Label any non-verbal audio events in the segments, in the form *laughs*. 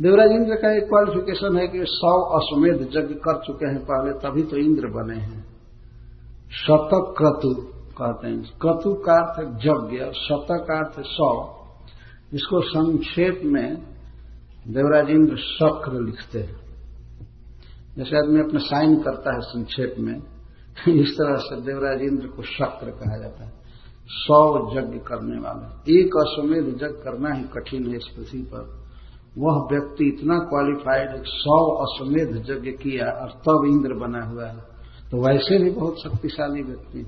देवराज इंद्र का एक क्वालिफिकेशन है कि सौ अश्वमेध यज्ञ कर चुके हैं पहले, तभी तो इंद्र बने हैं। शतक क्रतु कहते हैं। क्रतु का अर्थ यज्ञ शतक अर्थ सौ। इसको संक्षेप में देवराज इंद्र शक्र लिखते हैं। जैसे आदमी अपना साइन करता है संक्षेप में, इस तरह से देवराज इंद्र को शक्र कहा जाता है। सौ यज्ञ करने वाले। एक अश्वमेध यज्ञ करना ही कठिन है इस पृथ्वी पर। वह व्यक्ति इतना क्वालिफाइड सौ अश्वमेध यज्ञ किया और तब इंद्र बना हुआ है। तो वैसे भी बहुत शक्तिशाली व्यक्ति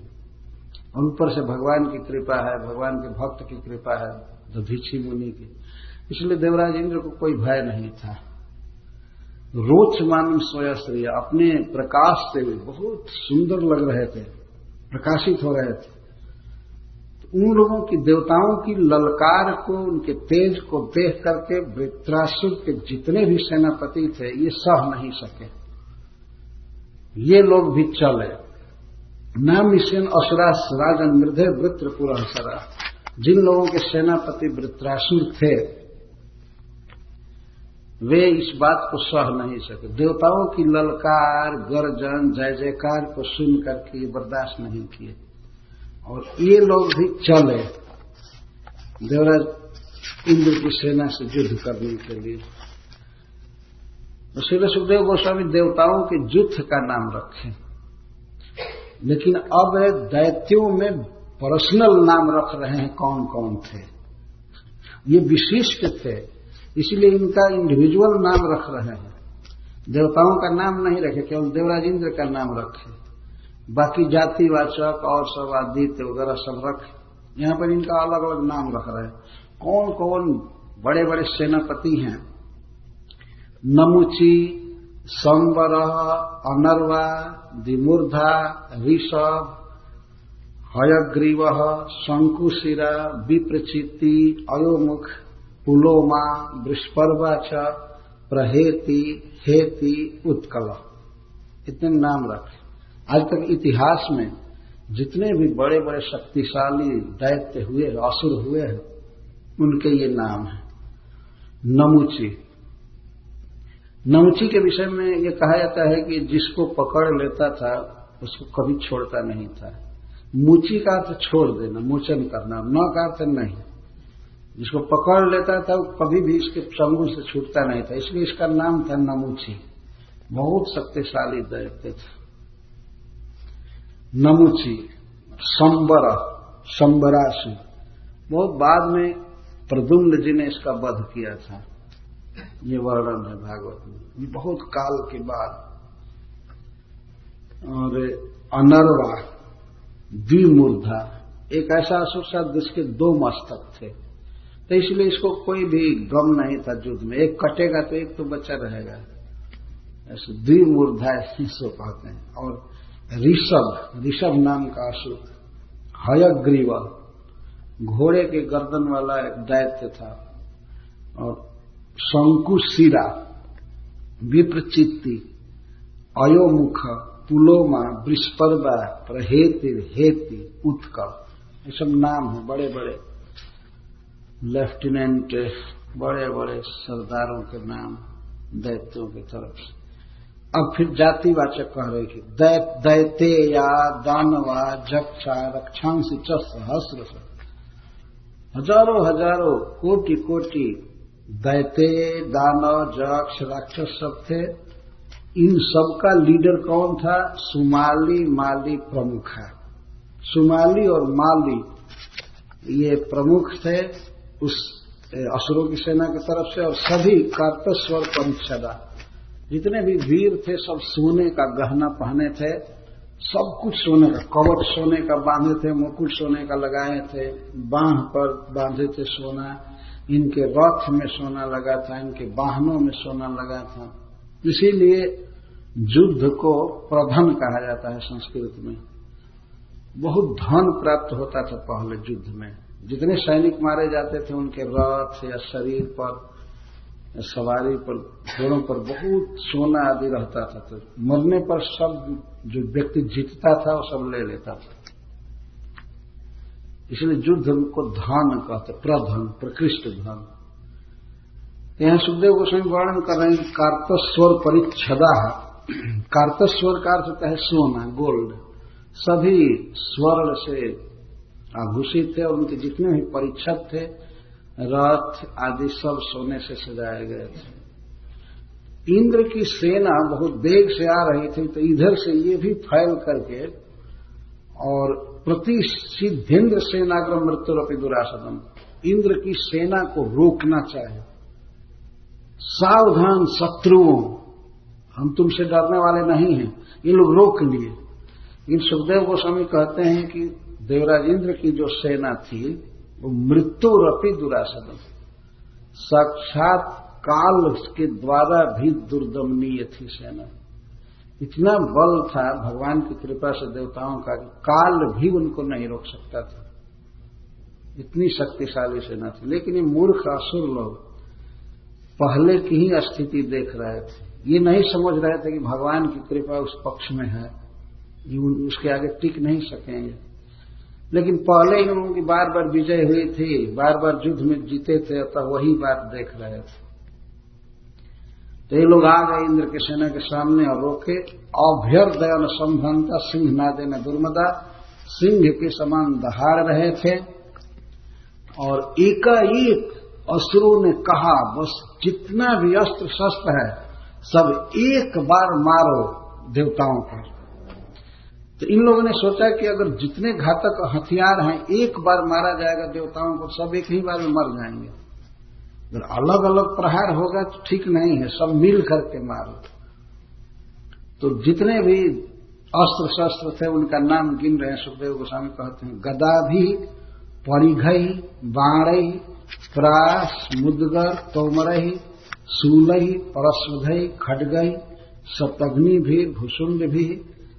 उन पर से भगवान की कृपा है, भगवान के भक्त की कृपा है दधीची मुनि की। इसलिए देवराज इंद्र को कोई भय नहीं था। रोच मान स्वयं अपने प्रकाश से भी बहुत सुंदर लग रहे थे, प्रकाशित हो रहे थे। उन लोगों की देवताओं की ललकार को, उनके तेज को देख करके वृत्रासुर के जितने भी सेनापति थे, ये सह नहीं सके। ये लोग भी चले। न मिशन असुरास राजन मृदय वृत्र पुरहसरा जिन लोगों के सेनापति वृत्रासुर थे, वे इस बात को सह नहीं सके। देवताओं की ललकार, गर्जन, जय जयकार को सुन करके बर्दाश्त नहीं किए। और ये लोग भी चले। देवराज इंद्र की सेना से युद्ध करने के लिए। तो श्री सुखदेव गोस्वामी देवताओं के युद्ध का नाम रखे। लेकिन अब दैत्यों में पर्सनल नाम रख रहे हैं कौन कौन थे? ये विशिष्ट थे, इसलिए इनका इंडिविजुअल नाम रख रहे हैं। देवताओं का नाम नहीं रखे, केवल देवराज इंद्र का नाम रखे। बाकी जातिवाचक और सब आदित्य वगैरह सब रख। यहाँ पर इनका अलग अलग नाम रख रहे हैं। कौन कौन बड़े बड़े सेनापति हैं? नमुची, संवर, अनर्वा दिमूर्धा ऋषभ, हयग्रीव, शंकुशिरा विप्रचिति अयोमुख, पुलोमा बृष्पर्वा च प्रहेति, हेति, उत्कल। इतने नाम रखे। आज तक इतिहास में जितने भी बड़े बड़े शक्तिशाली, दैत्य हुए, असुर हुए हैं, उनके ये नाम है। नमुची। नमुची के विषय में ये कहा जाता है कि जिसको पकड़ लेता था, उसको कभी छोड़ता नहीं था। मुची का अर्थ छोड़ देना, मोचन करना, न का अर्थ नहीं। जिसको पकड़ लेता था, वो कभी भी इसके संगुल से छूटता नहीं था। इसलिए इसका नाम था नमुची। बहुत शक्तिशाली दैत्य था। नमुची, संबर संबराशु बहुत बाद में प्रदुम्न जी ने इसका वध किया था। ये वर्णन है भागवत में। बहुत काल के बाद। और अनरवा, द्विमूर्धा, एक ऐसा असुर था जिसके दो मस्तक थे। तो इसलिए इसको कोई भी गम नहीं था युद्ध में। एक कटेगा तो एक तो बच्चा रहेगा। ऐसे द्विमूर्धा सो कहते हैं। और ऋषभ ऋषभ नाम का असुर। हयग्रीव, घोड़े के गर्दन वाला एक दैत्य था। और शंकुशिरा विप्रचित्ति, अयोमुख, पुलोमा बृष्पर्वा प्रहेति, हेति, उत्कल। ये सब नाम है बड़े बड़े लेफ्टिनेंट बड़े बड़े सरदारों के नाम, दैत्यों की तरफ़ से। अब फिर जातिवाचक कह रहे थे दैते या दानवा जक्षा रक्षांश सहस्र हज़ारों हज़ारों, कोटि कोटि दैते, दानव, जक्ष, राक्षस सब थे। इन सबका लीडर कौन था? सुमाली, माली प्रमुख है। सुमाली और माली ये प्रमुख थे उस असुरों की सेना की तरफ़ से और सभी कर्तस्वर परिच्छदा जितने भी वीर थे, सब सोने का गहना पहने थे, सब कुछ सोने का कवच सोने का बांधे थे, मुकुट सोने का लगाए थे, बांह पर बांधे थे सोना, इनके रथ में सोना लगा था, इनके वाहनों में सोना लगा था। इसीलिए युद्ध को प्रधन कहा जाता है संस्कृत में। बहुत धन प्राप्त होता था पहले युद्ध में। जितने सैनिक मारे जाते थे, उनके रथ या शरीर पर सवारी पर, घोड़ों पर बहुत सोना आदि रहता था तो मरने पर सब जो व्यक्ति जीतता था, वो सब ले लेता था। इसलिए युद्ध को धन कहते प्रधन, प्रकृष्ट धन। यहाँ सुखदेव गोस्वामी वर्णन कर रहे हैं कार्तस्वर परिच्छदा। कार्तस्वर का अर्थ होता है सोना, गोल्ड। सभी स्वर्ण से आभूषित थे और उनके जितने भी परिच्छद थे रथ आदि सब सोने से सजाए गए थे। इंद्र की सेना बहुत वेग से आ रही थी तो इधर से ये भी फैल करके और प्रतिषिधेन्द्र सेनाग्रह मृत्यु दुरासदम। इंद्र की सेना को रोकना चाहे सावधान शत्रुओं हम तुमसे डरने वाले नहीं हैं, ये लोग रोक लिए। इन सुखदेव गोस्वामी कहते हैं कि देवराज इंद्र की जो सेना थी वो मृत्यु रपी दुरासदम साक्षात काल के द्वारा भी दुर्दमनीय थी सेना। इतना बल था भगवान की कृपा से देवताओं का कि काल भी उनको नहीं रोक सकता था। इतनी शक्तिशाली सेना थी। लेकिन ये मूर्ख असुर लोग पहले की ही स्थिति देख रहे थे। ये नहीं समझ रहे थे कि भगवान की कृपा उस पक्ष में है। ये उसके आगे टिक नहीं सकेंगे। लेकिन पहले ही उनकी बार बार विजय हुई थी बार बार युद्ध में जीते थे, अतः वही बात देख रहे थे। तो ये लोग आ गए इंद्र के सेना के सामने और रोके। अभ्यर्दयन संभनता सिंह नादे न दुर्मदा, सिंह के समान दहाड़ रहे थे। और एकाएक असुरों ने कहा, बस जितना भी अस्त्र शस्त्र है, सब एक बार मारो देवताओं पर। तो इन लोगों ने सोचा कि अगर जितने घातक हथियार हैं, एक बार मारा जाएगा देवताओं को, सब एक ही बार में मर जाएँगे। अगर अलग अलग प्रहार होगा तो ठीक नहीं है, सब मिल करके मारो तो जितने भी अस्त्र शस्त्र थे, उनका नाम गिन रहे हैं, सुखदेव गोस्वामी कहते हैं गदा भी परिघई, बाणई प्रास मुदगर तोमरही सूलही परस्वधई खडगई सतग्नि भी भूषुंड भी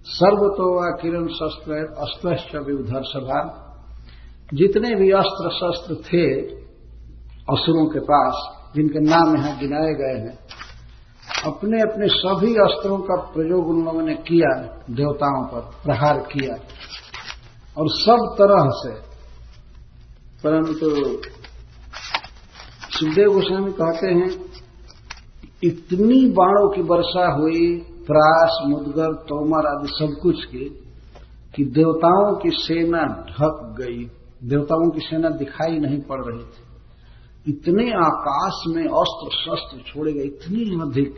सर्वतोवा किरण शस्त्र अस्त्र विधर सभा जितने भी अस्त्र शस्त्र थे असुरों के पास, जिनके नाम यहाँ गिनाए गए हैं, अपने अपने सभी अस्त्रों का प्रयोग उन लोगों ने किया, देवताओं पर प्रहार किया। और सब तरह से, परंतु सुखदेव गोस्वामी कहते हैं, इतनी बाणों की वर्षा हुई प्रास मुदगर तोमर आदि सब कुछ की कि देवताओं की सेना ढक गई। देवताओं की सेना दिखाई नहीं पड़ रही थी। इतने आकाश में अस्त्र शस्त्र छोड़े गए, इतनी अधिक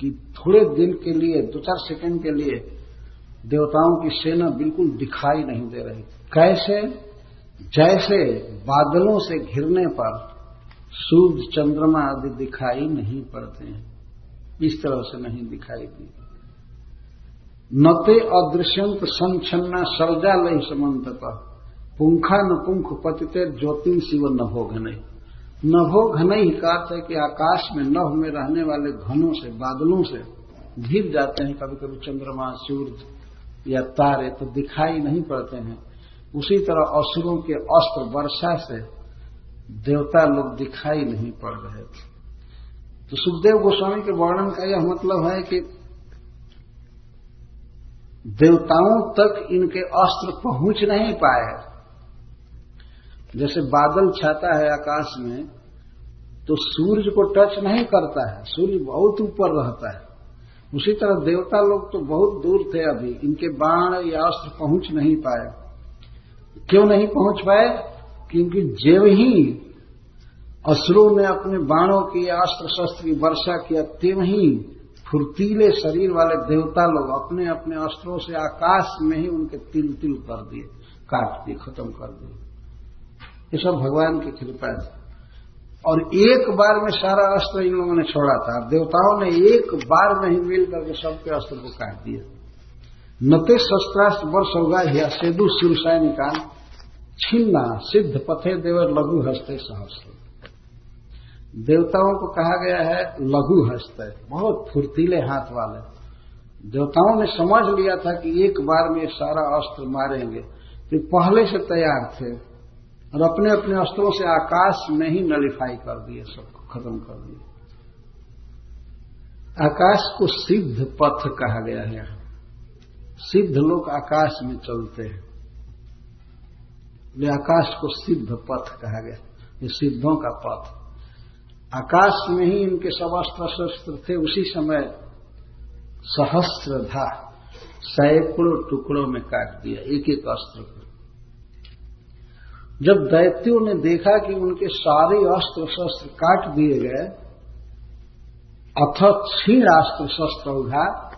कि थोड़े दिन के लिए, दो चार सेकंड के लिए देवताओं की सेना बिल्कुल दिखाई नहीं दे रही थी। कैसे? जैसे बादलों से घिरने पर सूर्य चंद्रमा आदि दिखाई नहीं पड़ते हैं। इस तरह से नहीं दिखाई दी। नते अदृश्यंत संचन्ना सर्जालय समन्त पुंखा न पुंख पतिते ज्योतिन शिव नभो घनई नभो घनई का अर्थ है कि आकाश में नभ में रहने वाले घनों से, बादलों से घिर जाते हैं। कभी कभी चंद्रमा, सूर्य या तारे तो दिखाई नहीं पड़ते हैं। उसी तरह असुरों के अस्त्र, वर्षा से देवता लोग दिखाई नहीं पड़ रहे थे। तो सुखदेव गोस्वामी के वर्णन का यह मतलब है कि देवताओं तक इनके अस्त्र पहुँच नहीं पाए जैसे बादल छाता है आकाश में तो सूर्य को टच नहीं करता है, सूर्य बहुत ऊपर रहता है। उसी तरह देवता लोग तो बहुत दूर थे अभी, इनके बाण या अस्त्र पहुँच नहीं पाए। क्यों नहीं पहुँच पाए? क्योंकि जेव ही असुरों ने अपने बाणों की अस्त्र शस्त्र की वर्षा किया तेव ही फुर्तीले शरीर वाले देवता लोग अपने अपने अस्त्रों से आकाश में ही उनके तिल तिल कर दिए, काट दिए, खत्म कर दिए। ये सब भगवान की कृपा है। और एक बार में सारा अस्त्र इन लोगों ने छोड़ा था। देवताओं ने एक बार में ही मिल करके सबके अस्त्र को काट दिया नते शस्त्रास्त्र वर्ष होगा, या सेदु सुरसाय निकाल छिन्ना, सिद्ध पथे देवर लघु हस्ते सहस्त्र। देवताओं को कहा गया है, लघु हस्ते बहुत फुर्तीले हाथ वाले। देवताओं ने समझ लिया था कि एक बार में सारा अस्त्र मारेंगे। तो पहले से तैयार थे और अपने अपने अस्त्रों से आकाश में ही नलिफाई कर दिए, सबको खत्म कर दिए। आकाश को सिद्ध पथ कहा गया है सिद्ध लोग आकाश में चलते हैं। ये आकाश को सिद्ध पथ कहा गया। ये सिद्धों का पथ। आकाश में ही इनके सब अस्त्र शस्त्र थे, उसी समय सहस्त्र था सैकड़ों टुकड़ों में काट दिया, एक एक अस्त्र को जब दैत्यों ने देखा कि उनके सारे अस्त्र शस्त्र काट दिए गए अथ क्षीण अस्त्र शस्त्र उठा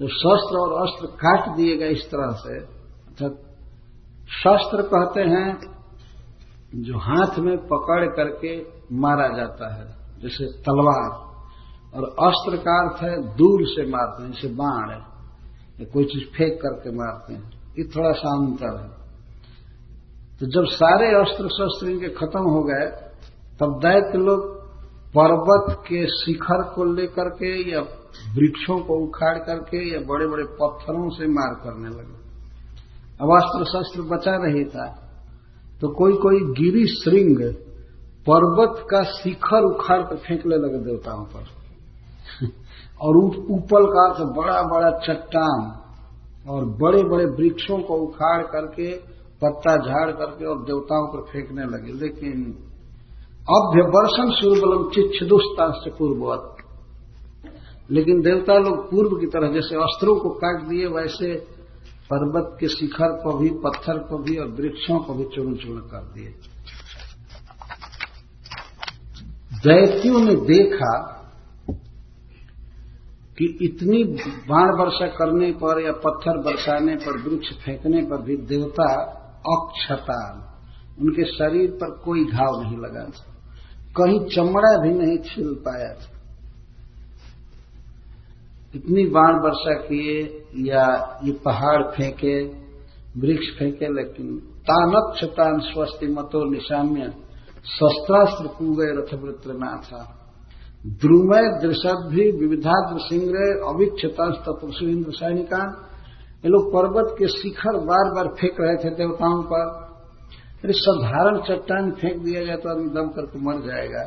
जो शस्त्र और अस्त्र काट दिए गए इस तरह से, अर्थात शस्त्र कहते हैं, जो हाथ में पकड़ करके मारा जाता है। जैसे तलवार। और अस्त्र का अर्थ है दूर से मारते हैं, जैसे बाण है। या कोई चीज़ फेंक करके मारते हैं। ये थोड़ा सा अंतर है। तो जब सारे अस्त्र शस्त्र इनके खत्म हो गए, तब दैत्य लोग पर्वत के शिखर को लेकर के या वृक्षों को उखाड़ करके या बड़े बड़े पत्थरों से मार करने लगे। अब अस्त्र शस्त्र बचा नहीं था। तो कोई कोई गिरी श्रृंग पर्वत का शिखर उखाड़ कर फेंकने लगे देवताओं पर। *laughs* और ऊपर का अर्थ बड़ा बड़ा चट्टान और बड़े बड़े वृक्षों को उखाड़ करके पत्ता झाड़ करके और देवताओं पर फेंकने लगे। लेकिन अभ्य वर्षण सूर्यबलम से पूर्ववत। लेकिन देवता लोग पूर्व की तरह जैसे अस्त्रों को काट दिए वैसे पर्वत के शिखर को भी पत्थर को भी और वृक्षों को भी चूर्ण चूर्ण कर दिए। दैत्यों ने देखा कि इतनी बाण वर्षा करने पर या पत्थर बरसाने पर, वृक्ष फेंकने पर भी देवता अक्षता। उनके शरीर पर कोई घाव नहीं लगा था। कहीं चमड़ा भी नहीं छिल पाया था। इतनी बाण वर्षा किए या ये पहाड़ फेंके, वृक्ष फेंके, लेकिन तानक्षतान स्वस्ति मतो निशाम्य शस्त्रास्त्र पूगे रथवृत्र था। द्रुमय दृशद्भि विविधाद्र सिंह अविक्षता तत्वसु इंद्र सैनिका। ये लोग पर्वत के शिखर बार बार फेंक रहे थे देवताओं पर। अरे साधारण चट्टान फेंक दिया जाए तो आदमी दम करके मर जाएगा।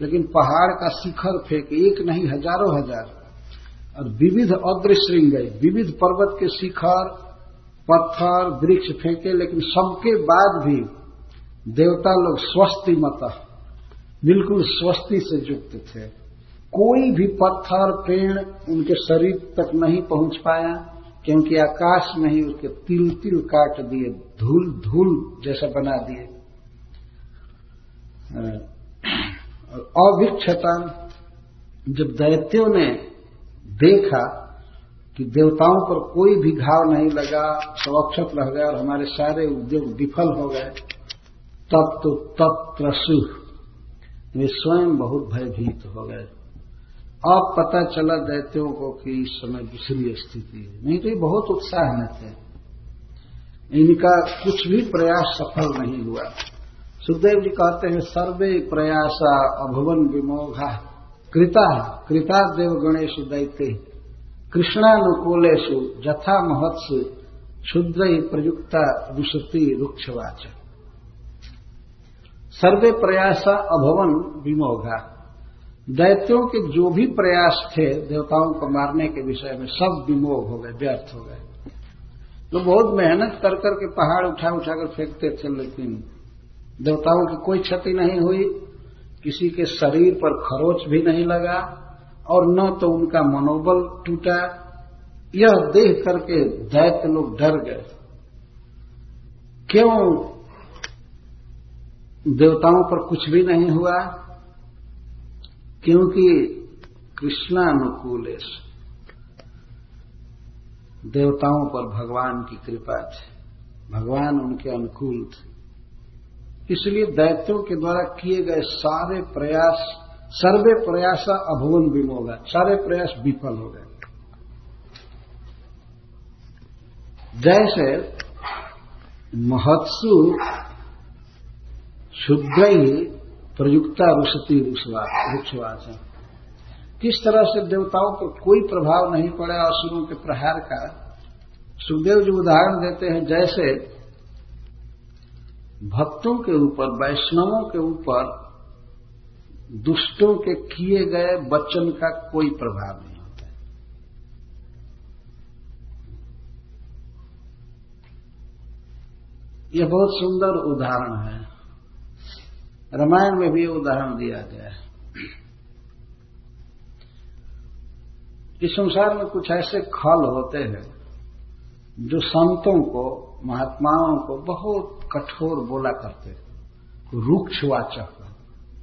लेकिन पहाड़ का शिखर फेंक एक नहीं, हज़ारों हज़ार। और विविध अग्र श्रृंग विविध पर्वत के शिखर, पत्थर, वृक्ष फेंके, लेकिन सबके बाद भी देवता लोग स्वस्थी मत। बिल्कुल स्वस्ति से युक्त थे। कोई भी पत्थर, पेड़ उनके शरीर तक नहीं पहुँच पाया, क्योंकि आकाश में ही उसके तिल तिल काट दिए धूल धूल जैसा बना दिए। अभिक्षता जब दैत्यों ने देखा कि देवताओं पर कोई भी घाव नहीं लगा, सब अक्षत रह गए और हमारे सारे उद्योग विफल हो गए तब तो तत्त्रसु वे स्वयं बहुत भयभीत हो गए। अब पता चला दैत्यों को कि इस समय दूसरी स्थिति है। नहीं तो ये बहुत उत्साह में थे इनका कुछ भी प्रयास सफल नहीं हुआ। सुखदेव जी कहते हैं, सर्वे प्रयासा अभवन विमोघा। कृता कृता देव गणेश दैत्य। कृष्णानुकूलेशु जथा महत्सु। क्षुद्र प्रयुक्ता विशुति रुक्षवाचक सर्वे प्रयास अभवन विमोघा। दैत्यों के जो भी प्रयास थे, देवताओं को मारने के विषय में सब विमोह हो गए, व्यर्थ हो गए। तो बहुत मेहनत कर करके पहाड़ उठा उठाकर फेंकते थे, लेकिन देवताओं की कोई क्षति नहीं हुई, किसी के शरीर पर खरोच भी नहीं लगा, और न तो उनका मनोबल टूटा। यह देख करके दैत्य लोग डर गए। क्यों देवताओं पर कुछ भी नहीं हुआ, क्योंकि कृष्णानुकूल देवताओं पर भगवान की कृपा थी। भगवान उनके अनुकूल थे। इसलिए दैत्यों के द्वारा किए गए सारे प्रयास, सर्वे प्रयास अभुवन विमोगा सारे प्रयास विफल हो गए। जैसे महत्सु शुद्ध ही प्रयुक्ता रुषति वृक्षवाच किस तरह से देवताओं पर कोई प्रभाव नहीं पड़ा असुरों के प्रहार का, सुखदेव जी उदाहरण देते हैं, जैसे भक्तों के ऊपर, वैष्णवों के ऊपर दुष्टों के किए गए वचन का कोई प्रभाव नहीं होता यह बहुत सुंदर उदाहरण है। रामायण में भी उदाहरण दिया गया है। इस संसार में कुछ ऐसे खल होते हैं जो संतों को, महात्माओं को बहुत कठोर बोला करते हैं। रुक्ष वाचक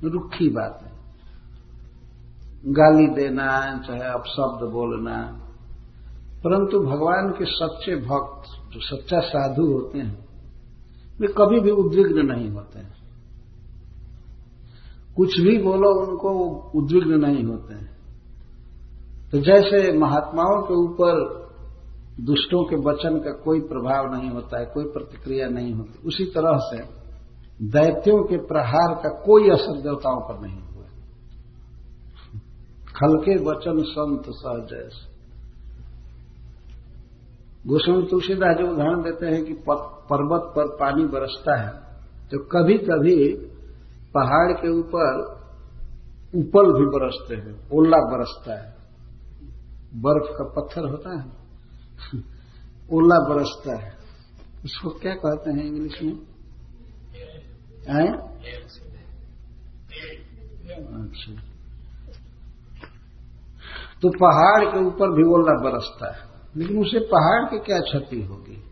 रुखी बात। है गाली देना, चाहे अपशब्द बोलना। परंतु भगवान के सच्चे भक्त, जो सच्चा साधु होते हैं, वे कभी भी उद्विग्न नहीं होते हैं। कुछ भी बोलो, उनको उद्विग्न नहीं होते हैं। तो जैसे महात्माओं के ऊपर दुष्टों के वचन का कोई प्रभाव नहीं होता है, कोई प्रतिक्रिया नहीं होती। उसी तरह से दैत्यों के प्रहार का कोई असर देवताओं पर नहीं हुआ खलके वचन संत सहजैस गोस्वामी तुलसीदास जो उदाहरण देते हैं कि पर्वत पर पानी बरसता है तो कभी कभी पहाड़ के ऊपर उपल भी बरसते हैं, ओला बरसता है। बर्फ़ का पत्थर होता है *laughs* ओला बरसता है। उसको क्या कहते हैं इंग्लिश में? आए? अच्छा। तो पहाड़ के ऊपर भी ओला बरसता है। लेकिन उसे पहाड़ की क्या क्षति होगी?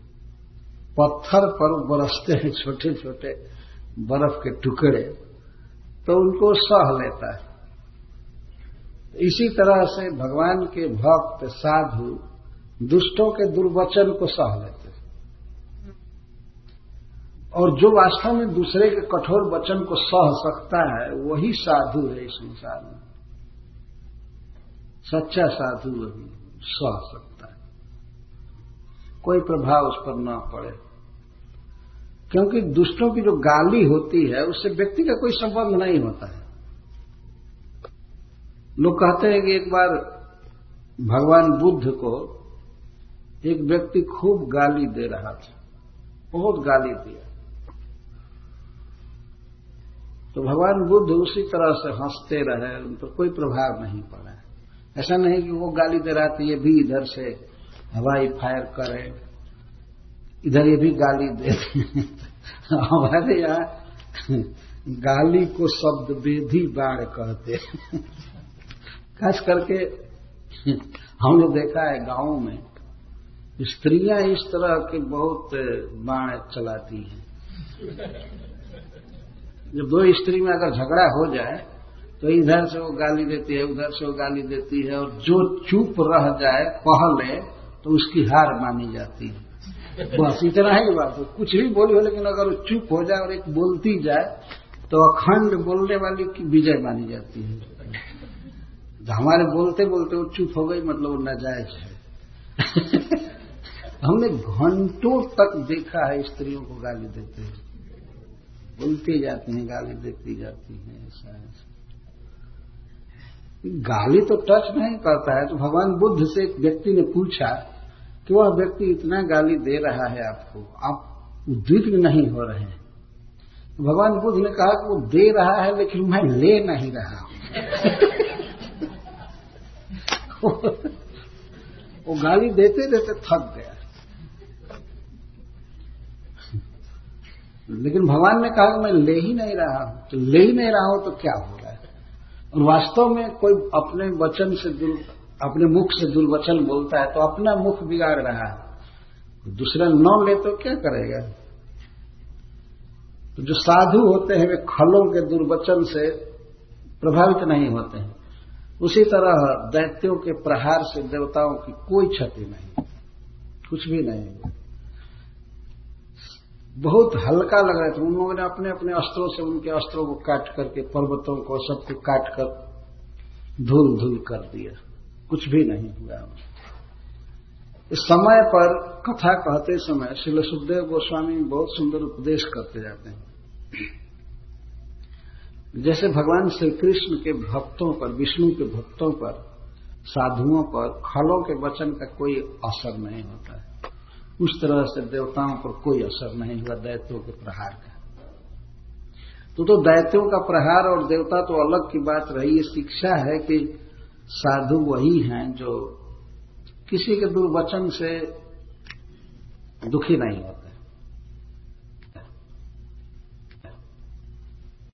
पत्थर पर बरसते हैं छोटे छोटे बर्फ़ के टुकड़े। तो उनको सह लेता है। इसी तरह से भगवान के भक्त, साधु, दुष्टों के दुर्वचन को सह लेते हैं। और जो वास्तव में दूसरे के कठोर वचन को सह सकता है, वही साधु है इस संसार में। सच्चा साधु वही सह सकता है। कोई प्रभाव उस पर न पड़े। क्योंकि दुष्टों की जो गाली होती है, उससे व्यक्ति का कोई संबंध नहीं होता है। लोग कहते हैं कि एक बार भगवान बुद्ध को एक व्यक्ति खूब गाली दे रहा था, बहुत गाली दिया। तो भगवान बुद्ध उसी तरह से हँसते रहे, उन पर कोई प्रभाव नहीं पड़ा। ऐसा नहीं कि वो गाली दे रहा था, ये भी इधर से हवाई फायर करे। इधर ये भी गाली दे हमारे यहाँ गाली को शब्द बेधी बाढ़ कहते खास करके हमने देखा है गाँवों में स्त्रियाँ इस तरह के बहुत बाण चलाती हैं। जब दो स्त्री में अगर झगड़ा हो जाए तो इधर से वो गाली देती है, उधर से वो गाली देती है, और जो चुप रह जाए पहले तो उसकी हार मानी जाती है। बस, इतना ही बात है। कुछ भी बोली हो लेकिन अगर वो चुप हो जाए और एक बोलती जाए तो अखंड बोलने वाली की विजय मानी जाती है। हमारे बोलते बोलते वो चुप हो गई मतलब वो नाजायज है। *laughs* हमने घंटों तक देखा है स्त्रियों को गाली देते हैं बोलती जाती हैं, गाली देती जाती हैं, ऐसा ऐसा। गाली तो टच नहीं करता है। तो भगवान बुद्ध से एक व्यक्ति ने पूछा कि वह व्यक्ति इतना गाली दे रहा है आपको, आप उद्विग्न नहीं हो रहे हैं। तो भगवान बुद्ध ने कहा कि वो दे रहा है, लेकिन मैं ले नहीं रहा हूँ। *laughs* वो गाली देते देते थक गया। लेकिन भगवान ने कहा कि मैं ले ही नहीं रहा हूँ। तो ले ही नहीं रहा हूँ तो क्या हो रहा है और वास्तव में कोई अपने वचन से अपने मुख से दुर्वचन बोलता है तो अपना मुख बिगाड़ रहा है। दूसरा न ले तो क्या करेगा? तो जो साधु होते हैं, वे खलों के दुर्वचन से प्रभावित नहीं होते हैं। उसी तरह दैत्यों के प्रहार से देवताओं की कोई क्षति नहीं, कुछ भी नहीं। बहुत हल्का लग रहा था उन लोगों ने अपने अपने अस्त्रों से उनके अस्त्रों को काट करके, पर्वतों को सबको काट कर धूल धूल कर दिया। कुछ भी नहीं हुआ। इस समय पर कथा कहते समय श्री सुखदेव गोस्वामी बहुत सुंदर उपदेश करते जाते हैं। जैसे भगवान श्री कृष्ण के भक्तों पर, विष्णु के भक्तों पर, साधुओं पर, खलों के वचन का कोई असर नहीं होता है। उस तरह से देवताओं पर कोई असर नहीं हुआ, दैत्यों के प्रहार का। तो तो दैत्यों का प्रहार और देवता तो अलग की बात रही, ये शिक्षा है कि साधु वही हैं जो किसी के दुर्वचन से दुखी नहीं होते।